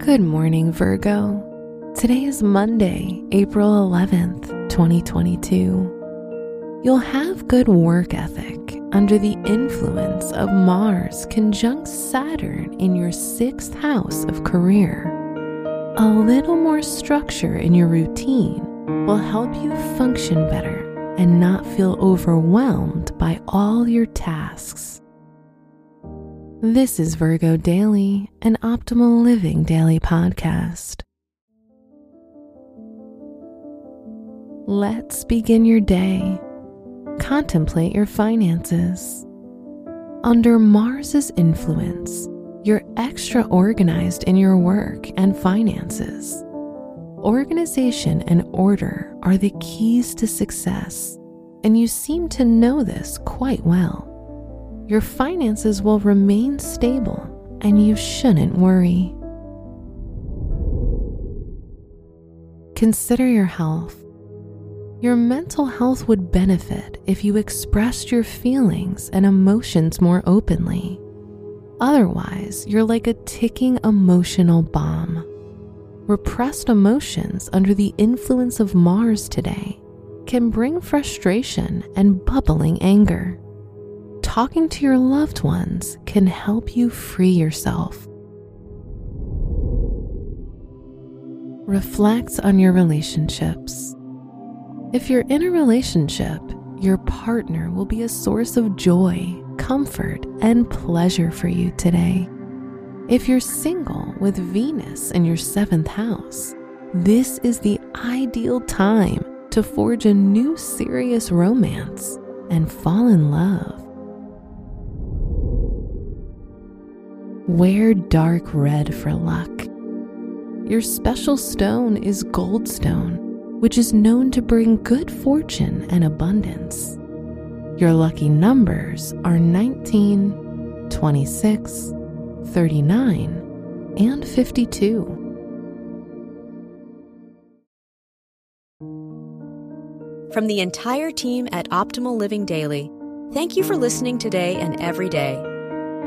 Good morning, Virgo. Today is Monday, April 11th, 2022. You'll have good work ethic under the influence of Mars conjunct Saturn in your sixth house of career. A little more structure in your routine will help you function better and not feel overwhelmed by all your tasks. This is Virgo Daily, an optimal living daily podcast. Let's begin your day. Contemplate your finances. Under Mars's influence, you're extra organized in your work and finances. Organization and order are the keys to success, and you seem to know this quite well. Your finances will remain stable, and you shouldn't worry. Consider your health. Your mental health would benefit if you expressed your feelings and emotions more openly. Otherwise, you're like a ticking emotional bomb repressed emotions under the influence of Mars today can bring frustration and bubbling anger. Talking to your loved ones can help you free yourself. Reflect on your relationships. If you're in a relationship, your partner will be a source of joy, comfort, and pleasure for you today. If you're single with Venus in your seventh house, this is the ideal time to forge a new serious romance and fall in love. Wear dark red for luck. Your special stone is goldstone, which is known to bring good fortune and abundance. Your lucky numbers are 19, 26, 39, and 52. From the entire team at Optimal Living Daily, thank you for listening today and every day.